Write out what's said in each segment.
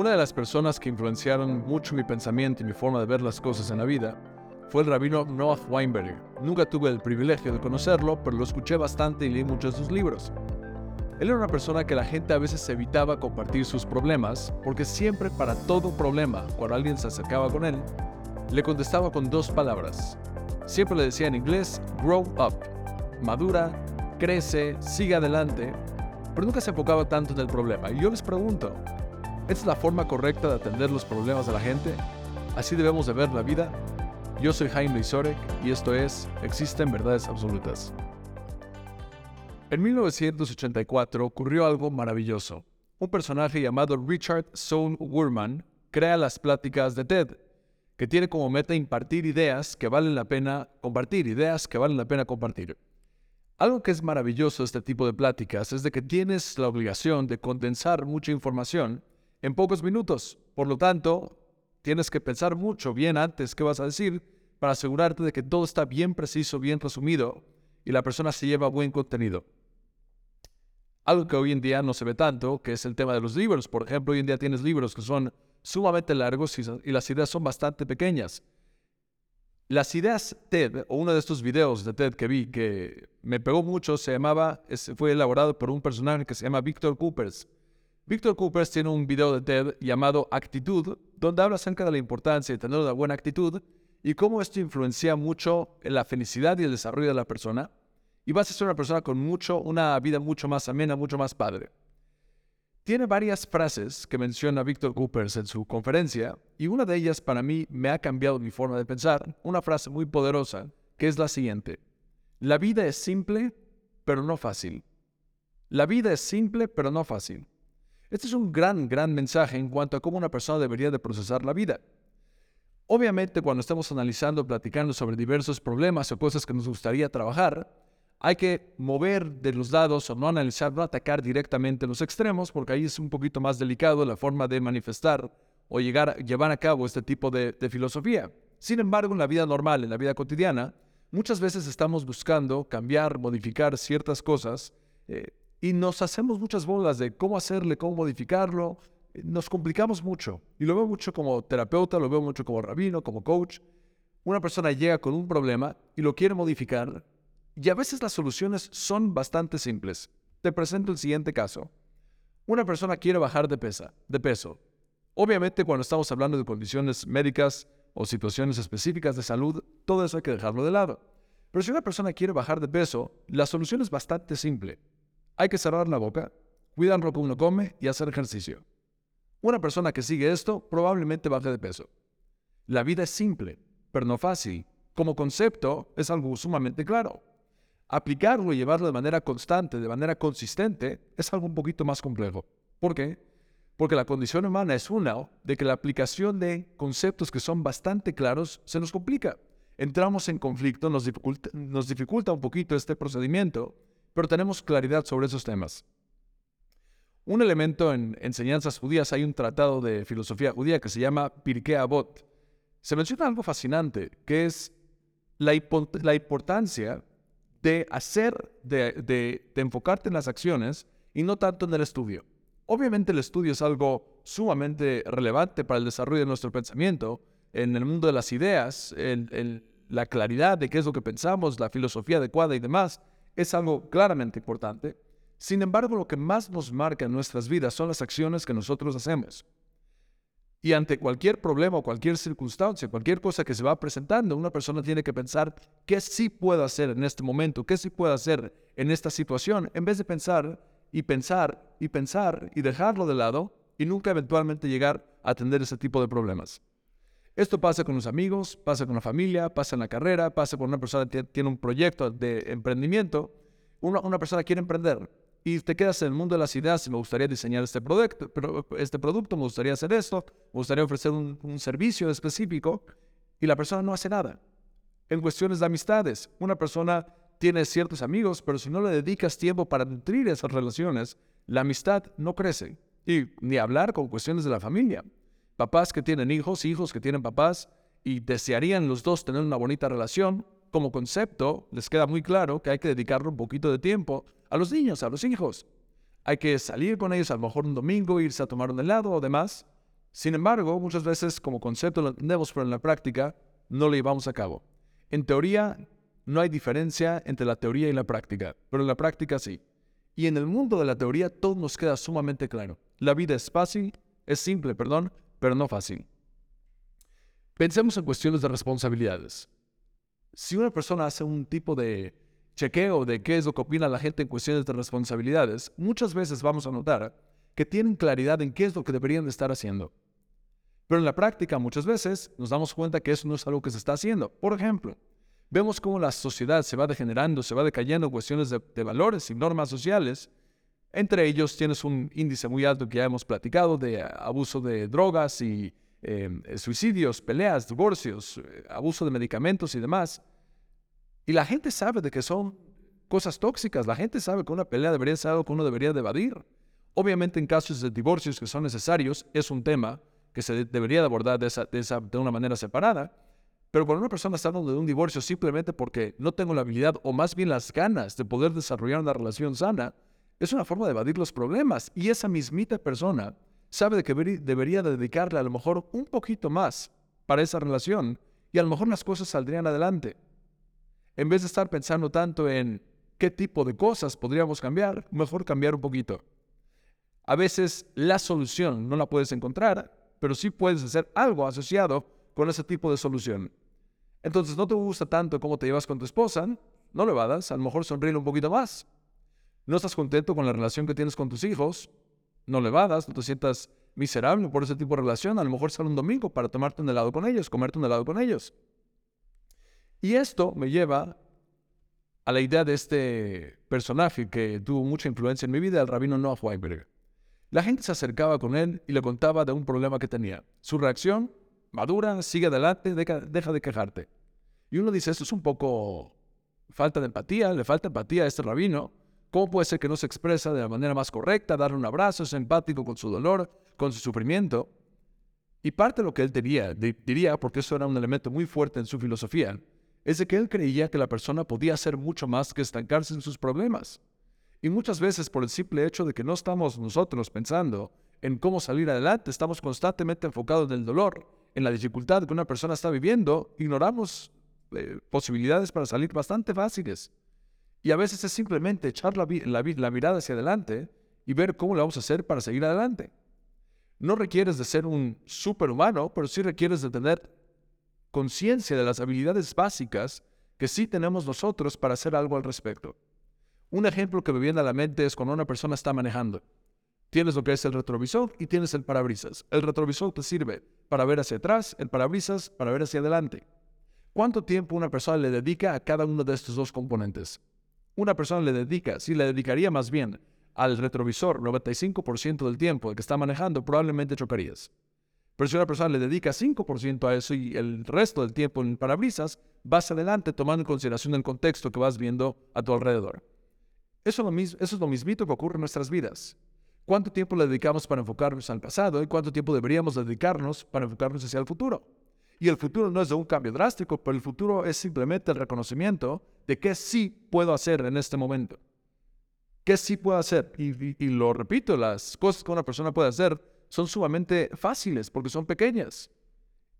Una de las personas que influenciaron mucho mi pensamiento y mi forma de ver las cosas en la vida fue el rabino Noah Weinberg. Nunca tuve el privilegio de conocerlo, pero lo escuché bastante y leí muchos de sus libros. Él era una persona que la gente a veces evitaba compartir sus problemas, porque siempre para todo problema, cuando alguien se acercaba con él, le contestaba con dos palabras. Siempre le decía en inglés, grow up, madura, crece, sigue adelante, pero nunca se enfocaba tanto en el problema. Y yo les pregunto, ¿esta es la forma correcta de atender los problemas de la gente? ¿Así debemos de ver la vida? Yo soy Jaime Isorek y esto es Existen Verdades Absolutas. En 1984 ocurrió algo maravilloso. Un personaje llamado Richard Sohn Wurman crea las pláticas de TED, que tiene como meta impartir ideas que valen la pena compartir, ideas que valen la pena compartir. Algo que es maravilloso de este tipo de pláticas es de que tienes la obligación de condensar mucha información en pocos minutos. Por lo tanto, Tienes que pensar mucho bien antes qué vas a decir para asegurarte de que todo está bien preciso, bien resumido y la persona se lleva buen contenido. Algo que hoy en día no se ve tanto, que es el tema de los libros. Por ejemplo, hoy en día tienes libros que son sumamente largos y, las ideas son bastante pequeñas. Las ideas TED, o uno de estos videos de TED que vi que me pegó mucho, se llamaba, fue elaborado por un personaje que se llama Victor Coopers. Víctor Coopers tiene un video de TED llamado Actitud, donde habla acerca de la importancia de tener una buena actitud y cómo esto influencia mucho en la felicidad y el desarrollo de la persona. Y vas a ser una persona con mucho, una vida mucho más amena, mucho más padre. Tiene varias frases que menciona Víctor Coopers en su conferencia y una de ellas para mí me ha cambiado mi forma de pensar, una frase muy poderosa, que es la siguiente. La vida es simple, pero no fácil. La vida es simple, pero no fácil. Este es un gran, gran mensaje en cuanto a cómo una persona debería de procesar la vida. Obviamente, cuando estamos analizando, platicando sobre diversos problemas o cosas que nos gustaría trabajar, hay que mover de los lados o no analizar, no atacar directamente los extremos, porque ahí es un poquito más delicado la forma de manifestar o llegar, llevar a cabo este tipo de, filosofía. Sin embargo, en la vida normal, en la vida cotidiana, muchas veces estamos buscando cambiar, modificar ciertas cosas eh, y nos hacemos muchas bolas de cómo hacerle, cómo modificarlo. Nos complicamos mucho. Y lo veo mucho como terapeuta, lo veo mucho como rabino, como coach. Una persona llega con un problema y lo quiere modificar. Y a veces las soluciones son bastante simples. Te presento el siguiente caso. Una persona quiere bajar de, pesa, de peso. Obviamente cuando estamos hablando de condiciones médicas o situaciones específicas de salud, todo eso hay que dejarlo de lado. Pero si una persona quiere bajar de peso, la solución es bastante simple. Hay que cerrar la boca, cuidar lo que uno come y hacer ejercicio. Una persona que sigue esto probablemente baje de peso. La vida es simple, pero no fácil. Como concepto es algo sumamente claro. Aplicarlo y llevarlo de manera constante, de manera consistente, es algo un poquito más complejo. ¿Por qué? Porque la condición humana es una de que la aplicación de conceptos que son bastante claros se nos complica. Entramos en conflicto, nos dificulta, nos dificulta un poquito este procedimiento pero tenemos claridad sobre esos temas. Un elemento en enseñanzas judías, hay un tratado de filosofía judía que se llama Pirkei Avot. Se menciona algo fascinante, que es la, importancia de hacer, de, de enfocarte en las acciones y no tanto en el estudio. Obviamente el estudio es algo sumamente relevante para el desarrollo de nuestro pensamiento, en el mundo de las ideas, en, la claridad de qué es lo que pensamos, la filosofía adecuada y demás, es algo claramente importante. Sin embargo, lo que más nos marca en nuestras vidas son las acciones que nosotros hacemos. Y ante cualquier problema o cualquier circunstancia, cualquier cosa que se va presentando, una persona tiene que pensar qué sí puedo hacer en este momento, qué sí puedo hacer en esta situación, en vez de pensar y pensar y pensar y dejarlo de lado y nunca eventualmente llegar a atender ese tipo de problemas. Esto pasa con los amigos, pasa con la familia, pasa en la carrera, pasa con una persona que tiene un proyecto de emprendimiento. Una, persona quiere emprender y te quedas en el mundo de las ideas me gustaría diseñar este producto, este producto, me gustaría hacer esto, me gustaría ofrecer un, un servicio específico y la persona no hace nada. En cuestiones de amistades, una persona tiene ciertos amigos, pero si no le dedicas tiempo para nutrir esas relaciones, la amistad no crece. Y ni hablar con cuestiones de la familia papás que tienen hijos, hijos que tienen papás y desearían los dos tener una bonita relación, como concepto les queda muy claro que hay que dedicarle un poquito de tiempo a los niños, a los hijos. Hay que salir con ellos a lo mejor un domingo, irse a tomar un helado o demás, Sin embargo, muchas veces como concepto lo entendemos, pero en la práctica no lo llevamos a cabo. En teoría, no hay diferencia entre la teoría y la práctica, pero en la práctica sí. Y en el mundo de la teoría todo nos queda sumamente claro. La vida es fácil, es simple, perdón, pero no fácil. Pensemos en cuestiones de responsabilidades. Si una persona hace un tipo de chequeo de qué es lo que opina la gente en cuestiones de responsabilidades, muchas veces vamos a notar que tienen claridad en qué es lo que deberían de estar haciendo. Pero en la práctica muchas veces nos damos cuenta que eso no es algo que se está haciendo. Por ejemplo, vemos cómo la sociedad se va degenerando, se va decayendo en cuestiones de, valores y normas sociales. Entre ellos tienes un índice muy alto que ya hemos platicado de abuso de drogas y em, suicidios, peleas, divorcios, eh, abuso de medicamentos y demás. Y la gente sabe de que son cosas tóxicas. La gente sabe que una pelea debería ser algo que uno debería de evadir. Obviamente en casos de divorcios que son necesarios es un tema que se debería de abordar de, de, una manera separada. Pero cuando una persona está hablando de un divorcio simplemente porque no tengo la habilidad o más bien las ganas de poder desarrollar una relación sana, es una forma de evadir los problemas. Y esa mismita persona sabe de que debería dedicarle a lo mejor un poquito más para esa relación y a lo mejor las cosas saldrían adelante. En vez de estar pensando tanto en qué tipo de cosas podríamos cambiar, mejor cambiar un poquito. A veces la solución no la puedes encontrar, pero sí puedes hacer algo asociado con ese tipo de solución. Entonces, no te gusta tanto cómo te llevas con tu esposa, no le vadas, a lo mejor sonríe un poquito más. No estás contento con la relación que tienes con tus hijos, no le vadas, no te sientas miserable por ese tipo de relación, a lo mejor sale un domingo para tomarte un helado con ellos, comerte un helado con ellos. Y esto me lleva a la idea de este personaje que tuvo mucha influencia en mi vida, el rabino Noah Weinberg. La gente se acercaba con él y le contaba de un problema que tenía. Su reacción, madura, sigue adelante, deja, de quejarte. Y uno dice, esto es un poco falta de empatía, le falta empatía a este rabino. ¿Cómo puede ser que no se expresa de la manera más correcta, darle un abrazo, es empático con su dolor, con su sufrimiento? Y parte de lo que él diría, porque eso era un elemento muy fuerte en su filosofía, es de que él creía que la persona podía hacer mucho más que estancarse en sus problemas. Y muchas veces por el simple hecho de que no estamos nosotros pensando en cómo salir adelante, estamos constantemente enfocados en el dolor, en la dificultad que una persona está viviendo, ignoramos eh, posibilidades para salir bastante fáciles. Y a veces es simplemente echar la, la mirada hacia adelante y ver cómo lo vamos a hacer para seguir adelante. No requieres de ser un superhumano, pero sí requieres de tener conciencia de las habilidades básicas que sí tenemos nosotros para hacer algo al respecto. Un ejemplo que me viene a la mente es cuando una persona está manejando. Tienes lo que es el retrovisor y tienes el parabrisas. El retrovisor te sirve para ver hacia atrás, el parabrisas para ver hacia adelante. ¿Cuánto tiempo una persona le dedica a cada uno de estos dos componentes? Una persona le dedica, si le dedicaría más bien al retrovisor 95% del tiempo que está manejando, probablemente chocarías. Pero si una persona le dedica 5% a eso y el resto del tiempo en parabrisas, vas adelante tomando en consideración el contexto que vas viendo a tu alrededor. Eso es, lo mismo, eso es lo mismito que ocurre en nuestras vidas. ¿Cuánto tiempo le dedicamos para enfocarnos al pasado y cuánto tiempo deberíamos dedicarnos para enfocarnos hacia el futuro? Y el futuro no es de un cambio drástico, pero el futuro es simplemente el reconocimiento de qué sí puedo hacer en este momento. ¿Qué sí puedo hacer? Y, y lo repito, las cosas que una persona puede hacer son sumamente fáciles porque son pequeñas.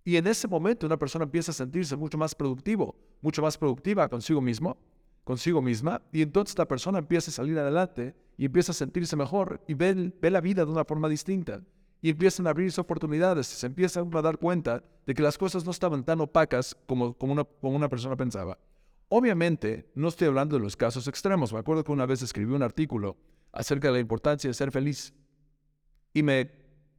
Y en ese momento una persona empieza a sentirse mucho más productivo, mucho más productiva consigo mismo consigo misma y entonces la persona empieza a salir adelante y empieza a sentirse mejor y ve, ve la vida de una forma distinta y empiezan a abrirse oportunidades, se empieza a dar cuenta de que las cosas no estaban tan opacas como, como, una, como una persona pensaba. Obviamente, no estoy hablando de los casos extremos. Me acuerdo que una vez escribí un artículo acerca de la importancia de ser feliz y me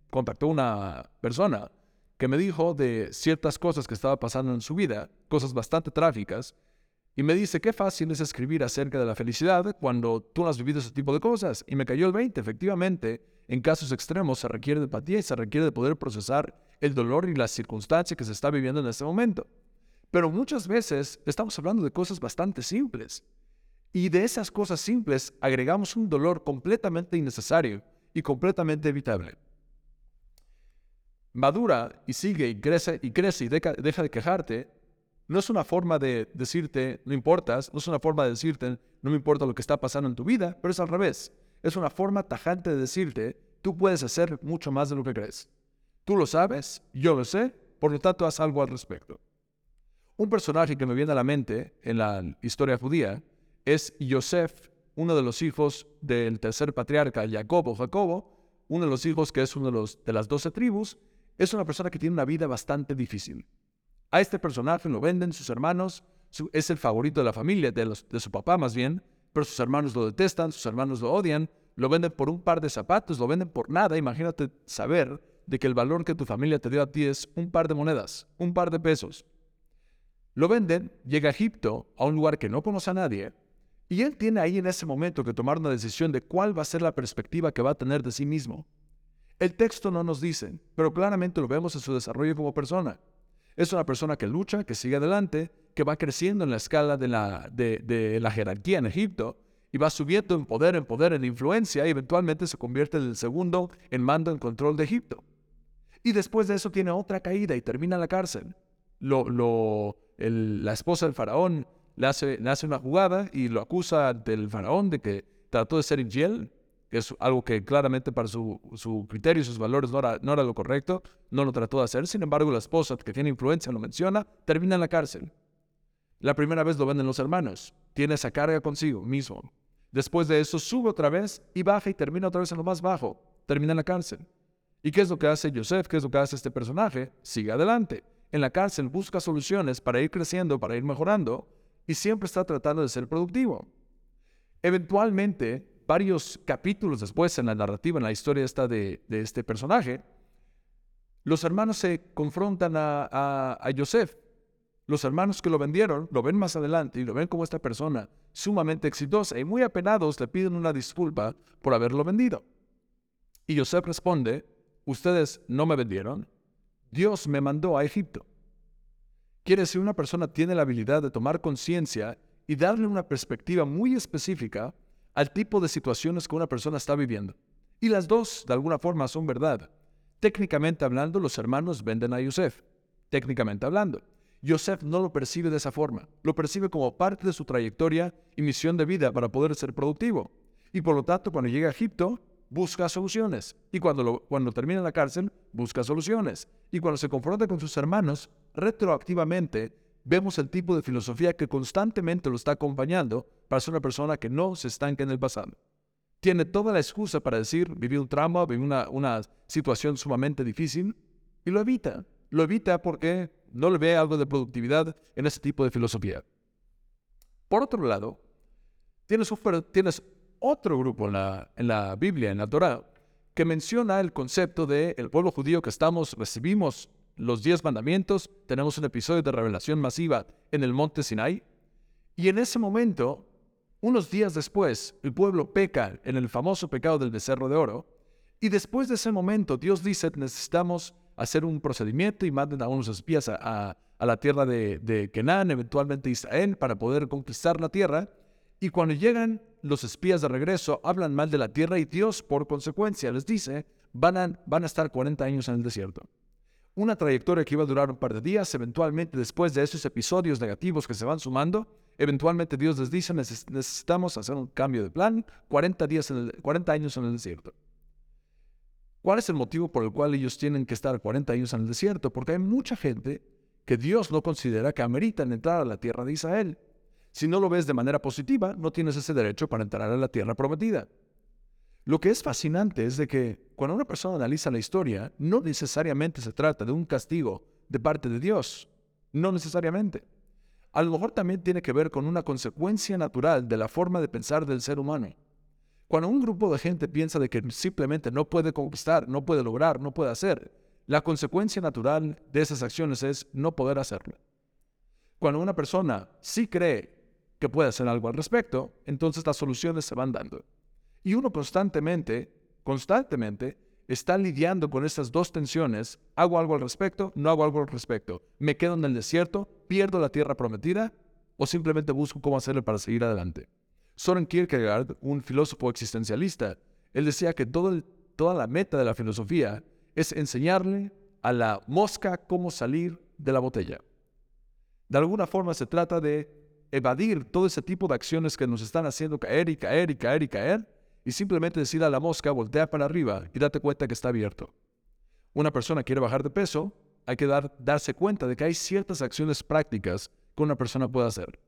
contactó una persona que me dijo de ciertas cosas que estaba pasando en su vida, cosas bastante trágicas, y me dice, qué fácil es escribir acerca de la felicidad cuando tú no has vivido ese tipo de cosas. Y me cayó el 20, efectivamente, en casos extremos se requiere de empatía y se requiere de poder procesar el dolor y la circunstancia que se está viviendo en este momento. Pero muchas veces estamos hablando de cosas bastante simples. Y de esas cosas simples agregamos un dolor completamente innecesario y completamente evitable. Madura y sigue y crece y crece y deja de quejarte no es una forma de decirte, no importas, no es una forma de decirte, no me importa lo que está pasando en tu vida, pero es al revés. Es una forma tajante de decirte, tú puedes hacer mucho más de lo que crees. Tú lo sabes, yo lo sé, por lo tanto haz algo al respecto. Un personaje que me viene a la mente en la historia judía es Yosef, uno de los hijos del tercer patriarca, Jacobo, Jacobo, uno de los hijos que es uno de, los, de las doce tribus, es una persona que tiene una vida bastante difícil. A este personaje lo venden sus hermanos, es el favorito de la familia, de, su papá más bien, pero sus hermanos lo detestan, sus hermanos lo odian, lo venden por un par de zapatos, lo venden por nada. Imagínate saber de que el valor que tu familia te dio a ti es un par de monedas, un par de pesos. Lo venden, llega a Egipto, a un lugar que no conoce a nadie, y él tiene ahí en ese momento que tomar una decisión de cuál va a ser la perspectiva que va a tener de sí mismo. El texto no nos dice, pero claramente lo vemos en su desarrollo como persona. Es una persona que lucha, que sigue adelante, que va creciendo en la escala de la, de, la jerarquía en Egipto y va subiendo en poder, en poder, en influencia y eventualmente se convierte en el segundo en mando, en control de Egipto. Y después de eso tiene otra caída y termina en la cárcel. Lo, la esposa del faraón le hace, hace una jugada y lo acusa del faraón de que trató de ser infiel, que es algo que claramente para su, su criterio y sus valores no era, no era lo correcto, no lo trató de hacer. Sin embargo, la esposa que tiene influencia lo menciona, termina en la cárcel. La primera vez lo venden los hermanos, tiene esa carga consigo mismo. Después de eso sube otra vez y baja y termina otra vez en lo más bajo, termina en la cárcel. ¿Y qué es lo que hace Joseph? ¿Qué es lo que hace este personaje? Sigue adelante. En la cárcel busca soluciones para ir creciendo, para ir mejorando, y siempre está tratando de ser productivo. Eventualmente, varios capítulos después en la narrativa, en la historia esta de, este personaje, los hermanos se confrontan a, a, a Joseph. Los hermanos que lo vendieron lo ven más adelante y lo ven como esta persona sumamente exitosa y muy apenados le piden una disculpa por haberlo vendido. Y Joseph responde, ustedes no me vendieron, Dios me mandó a Egipto. Quiere decir, una persona tiene la habilidad de tomar conciencia y darle una perspectiva muy específica al tipo de situaciones que una persona está viviendo. Y las dos, de alguna forma, son verdad. Técnicamente hablando, los hermanos venden a Yosef. Técnicamente hablando. Yosef no lo percibe de esa forma. Lo percibe como parte de su trayectoria y misión de vida para poder ser productivo. Y por lo tanto, cuando llega a Egipto, busca soluciones. Y cuando, cuando termina en la cárcel, busca soluciones. Y cuando se confronta con sus hermanos, retroactivamente vemos el tipo de filosofía que constantemente lo está acompañando para ser una persona que no se estanca en el pasado. Tiene toda la excusa para decir, viví un trauma, viví una, una situación sumamente difícil, y lo evita. Lo evita porque no le ve algo de productividad en ese tipo de filosofía. Por otro lado, tienes, tienes otro grupo en la, Biblia, en la Torah, que menciona el concepto de el pueblo judío que estamos, recibimos los diez mandamientos, tenemos un episodio de revelación masiva en el monte Sinai, y en ese momento, unos días después, el pueblo peca en el famoso pecado del becerro de oro, y después de ese momento Dios dice, necesitamos hacer un procedimiento y manden a unos espías a, la tierra de, de eventualmente Israel, para poder conquistar la tierra, y cuando llegan los espías de regreso, hablan mal de la tierra y Dios, por consecuencia, les dice, van a, estar 40 años en el desierto. Una trayectoria que iba a durar un par de días, eventualmente después de esos episodios negativos que se van sumando, eventualmente Dios les dice, necesitamos hacer un cambio de plan, 40, días en 40 años en el desierto. ¿Cuál es el motivo por el cual ellos tienen que estar 40 años en el desierto? Porque hay mucha gente que Dios no considera que ameritan entrar a la tierra de Israel. Si no lo ves de manera positiva, no tienes ese derecho para entrar a la tierra prometida. Lo que es fascinante es de que cuando una persona analiza la historia, no necesariamente se trata de un castigo de parte de Dios. No necesariamente. A lo mejor también tiene que ver con una consecuencia natural de la forma de pensar del ser humano. Cuando un grupo de gente piensa de que simplemente no puede conquistar, no puede lograr, no puede hacer, la consecuencia natural de esas acciones es no poder hacerlo. Cuando una persona sí cree que puede hacer algo al respecto, entonces las soluciones se van dando. Y uno constantemente, constantemente, está lidiando con estas dos tensiones. ¿Hago algo al respecto? ¿No hago algo al respecto? ¿Me quedo en el desierto? ¿Pierdo la tierra prometida? ¿O simplemente busco cómo hacerlo para seguir adelante? Soren Kierkegaard, un filósofo existencialista, él decía que toda la meta de la filosofía es enseñarle a la mosca cómo salir de la botella. De alguna forma se trata de evadir todo ese tipo de acciones que nos están haciendo caer y caer y caer y caer y simplemente decir a la mosca, voltea para arriba y date cuenta que está abierto. Una persona quiere bajar de peso, hay que dar, darse cuenta de que hay ciertas acciones prácticas que una persona puede hacer.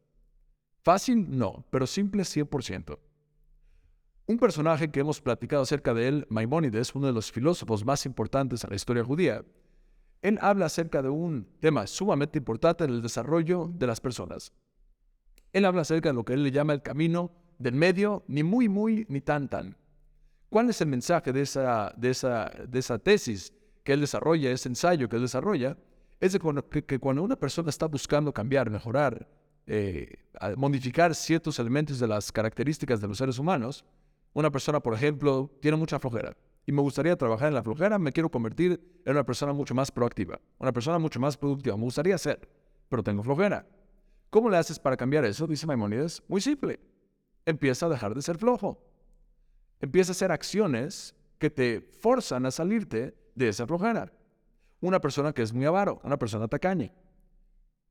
Fácil, no, pero simple 100%. Un personaje que hemos platicado acerca de él, Maimónides, uno de los filósofos más importantes en la historia judía, él habla acerca de un tema sumamente importante en el desarrollo de las personas. Él habla acerca de lo que él le llama el camino del medio, ni muy, muy, ni tan, tan. ¿Cuál es el mensaje de esa, de esa, de esa tesis que él desarrolla, ese ensayo que él desarrolla? Es de que, cuando una persona está buscando cambiar, mejorar, eh, modificar ciertos elementos de las características de los seres humanos, una persona, por ejemplo, tiene mucha flojera y me gustaría trabajar en la flojera, me quiero convertir en una persona mucho más proactiva, una persona mucho más productiva. Me gustaría ser, pero tengo flojera. ¿Cómo le haces para cambiar eso? Dice Maimonides. Muy simple. Empieza a dejar de ser flojo. Empieza a hacer acciones que te forzan a salirte de esa flojera. Una persona que es muy avaro, una persona tacaña,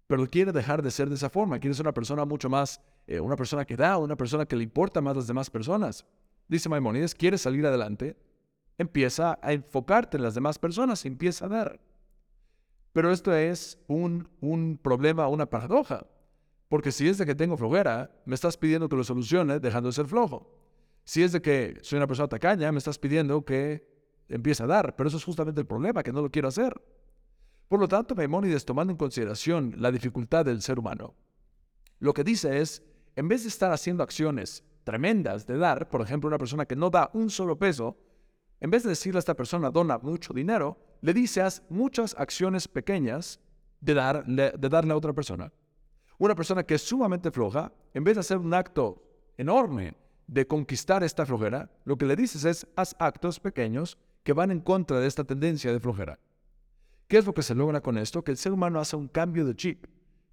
pero quiere dejar de ser de esa forma, quiere ser una persona mucho más, eh, una persona que da, una persona que le importa más a las demás personas. Dice Maimonides, quiere salir adelante, empieza a enfocarte en las demás personas, empieza a dar. Pero esto es un, un problema, una paradoja. Porque si es de que tengo flojera, me estás pidiendo que lo solucione dejando de ser flojo. Si es de que soy una persona tacaña, me estás pidiendo que empiece a dar. Pero eso es justamente el problema, que no lo quiero hacer. Por lo tanto, Maimónides, tomando en consideración la dificultad del ser humano, lo que dice es, en vez de estar haciendo acciones tremendas de dar, por ejemplo, una persona que no da un solo peso, en vez de decirle a esta persona dona mucho dinero, le dice haz muchas acciones pequeñas de, darle, de darle a otra persona. Una persona que es sumamente floja, en vez de hacer un acto enorme de conquistar esta flojera, lo que le dices es haz actos pequeños que van en contra de esta tendencia de flojera. ¿Qué es lo que se logra con esto? Que el ser humano hace un cambio de chip,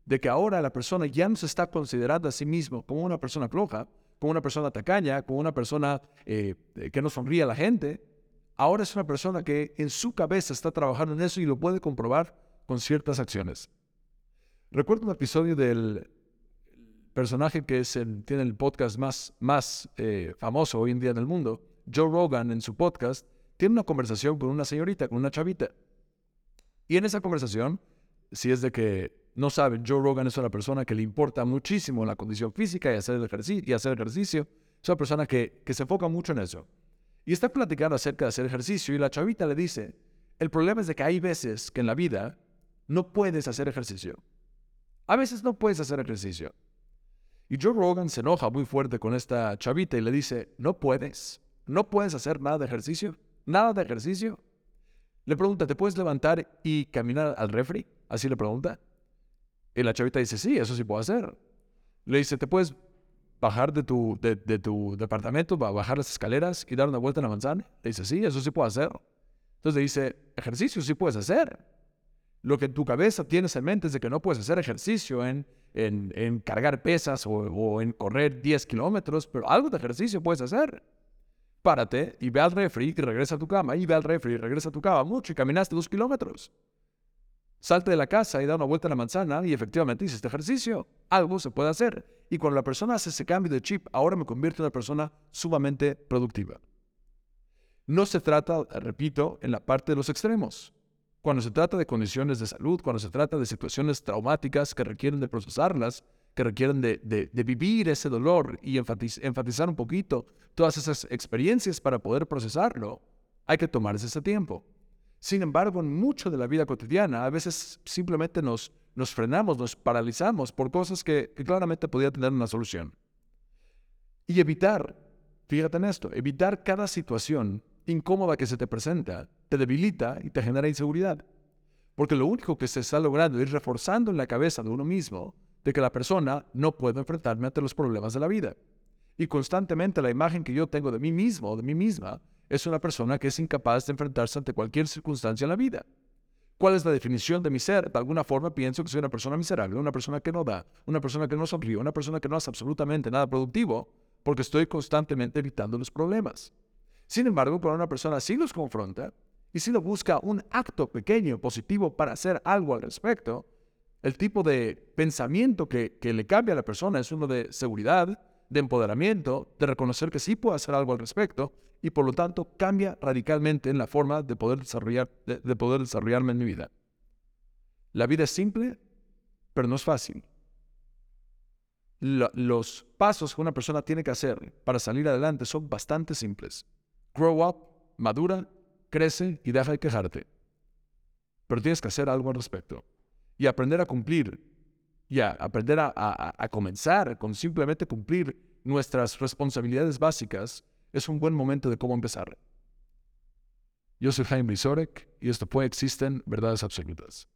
de que ahora la persona ya no se está considerando a sí mismo como una persona floja, como una persona tacaña, como una persona eh, que no sonríe a la gente, ahora es una persona que en su cabeza está trabajando en eso y lo puede comprobar con ciertas acciones. Recuerdo un episodio del personaje que tiene el podcast más, eh, famoso hoy en día en el mundo, Joe Rogan, en su podcast, tiene una conversación con una señorita, con una chavita. Y en esa conversación, si es de que no saben, Joe Rogan es una persona que le importa muchísimo la condición física y hacer, ejercicio, y. Es una persona que, que se enfoca mucho en eso. Y está platicando acerca de hacer ejercicio y la chavita le dice, el problema es de que hay veces que en la vida no puedes hacer ejercicio. A veces no puedes hacer ejercicio. Y Joe Rogan se enoja muy fuerte con esta chavita y le dice, no puedes, no puedes hacer nada de ejercicio, nada de ejercicio. Le pregunta, ¿te puedes levantar y caminar al refri? Así le pregunta. Y la chavita dice, sí, eso sí puedo hacer. Le dice, ¿te puedes bajar de tu, de, tu departamento, bajar las escaleras y dar una vuelta en la manzana? Le dice, sí, eso sí puedo hacer. Entonces le dice, ejercicio sí puedes hacer. Lo que en tu cabeza tienes en mente es de que no puedes hacer ejercicio en, en, cargar pesas o, o, en correr 10 kilómetros, pero algo de ejercicio puedes hacer. Párate y ve al refri y regresa a tu cama, y ve al refri y regresa a tu cama mucho y caminaste dos kilómetros. Salte de la casa y da una vuelta a la manzana y efectivamente hiciste ejercicio. Algo se puede hacer. Y cuando la persona hace ese cambio de chip, ahora me convierte en una persona sumamente productiva. No se trata, repito, en la parte de los extremos. Cuando se trata de condiciones de salud, cuando se trata de situaciones traumáticas que requieren de procesarlas, que requieren de, vivir ese dolor y enfatizar un poquito todas esas experiencias para poder procesarlo, hay que tomarse ese tiempo. Sin embargo, en mucho de la vida cotidiana, a veces simplemente nos, frenamos, nos paralizamos por cosas que, claramente podría tener una solución. Y evitar, fíjate en esto, evitar cada situación incómoda que se te presenta, te debilita y te genera inseguridad. Porque lo único que se está logrando es reforzando en la cabeza de uno mismo de que la persona no puede enfrentarme ante los problemas de la vida. Y constantemente la imagen que yo tengo de mí mismo o de mí misma es una persona que es incapaz de enfrentarse ante cualquier circunstancia en la vida. ¿Cuál es la definición de mi ser? De alguna forma pienso que soy una persona miserable, una persona que no da, una persona que no sonríe, una persona que no hace absolutamente nada productivo, porque estoy constantemente evitando los problemas. Sin embargo, cuando una persona sí los confronta y sí lo busca un acto pequeño, positivo, para hacer algo al respecto, el tipo de pensamiento que, le cambia a la persona es uno de seguridad, de empoderamiento, de reconocer que sí puedo hacer algo al respecto y por lo tanto cambia radicalmente en la forma de poder, desarrollar, de, poder desarrollarme en mi vida. La vida es simple, pero no es fácil. los pasos que una persona tiene que hacer para salir adelante son bastante simples. Grow up, madura, crece y deja de quejarte. Pero tienes que hacer algo al respecto y aprender a cumplir y a aprender a, a comenzar con simplemente cumplir nuestras responsabilidades básicas es un buen momento de cómo empezar. Yo soy Jaime Brisorek y esto fue Existen Verdades Absolutas.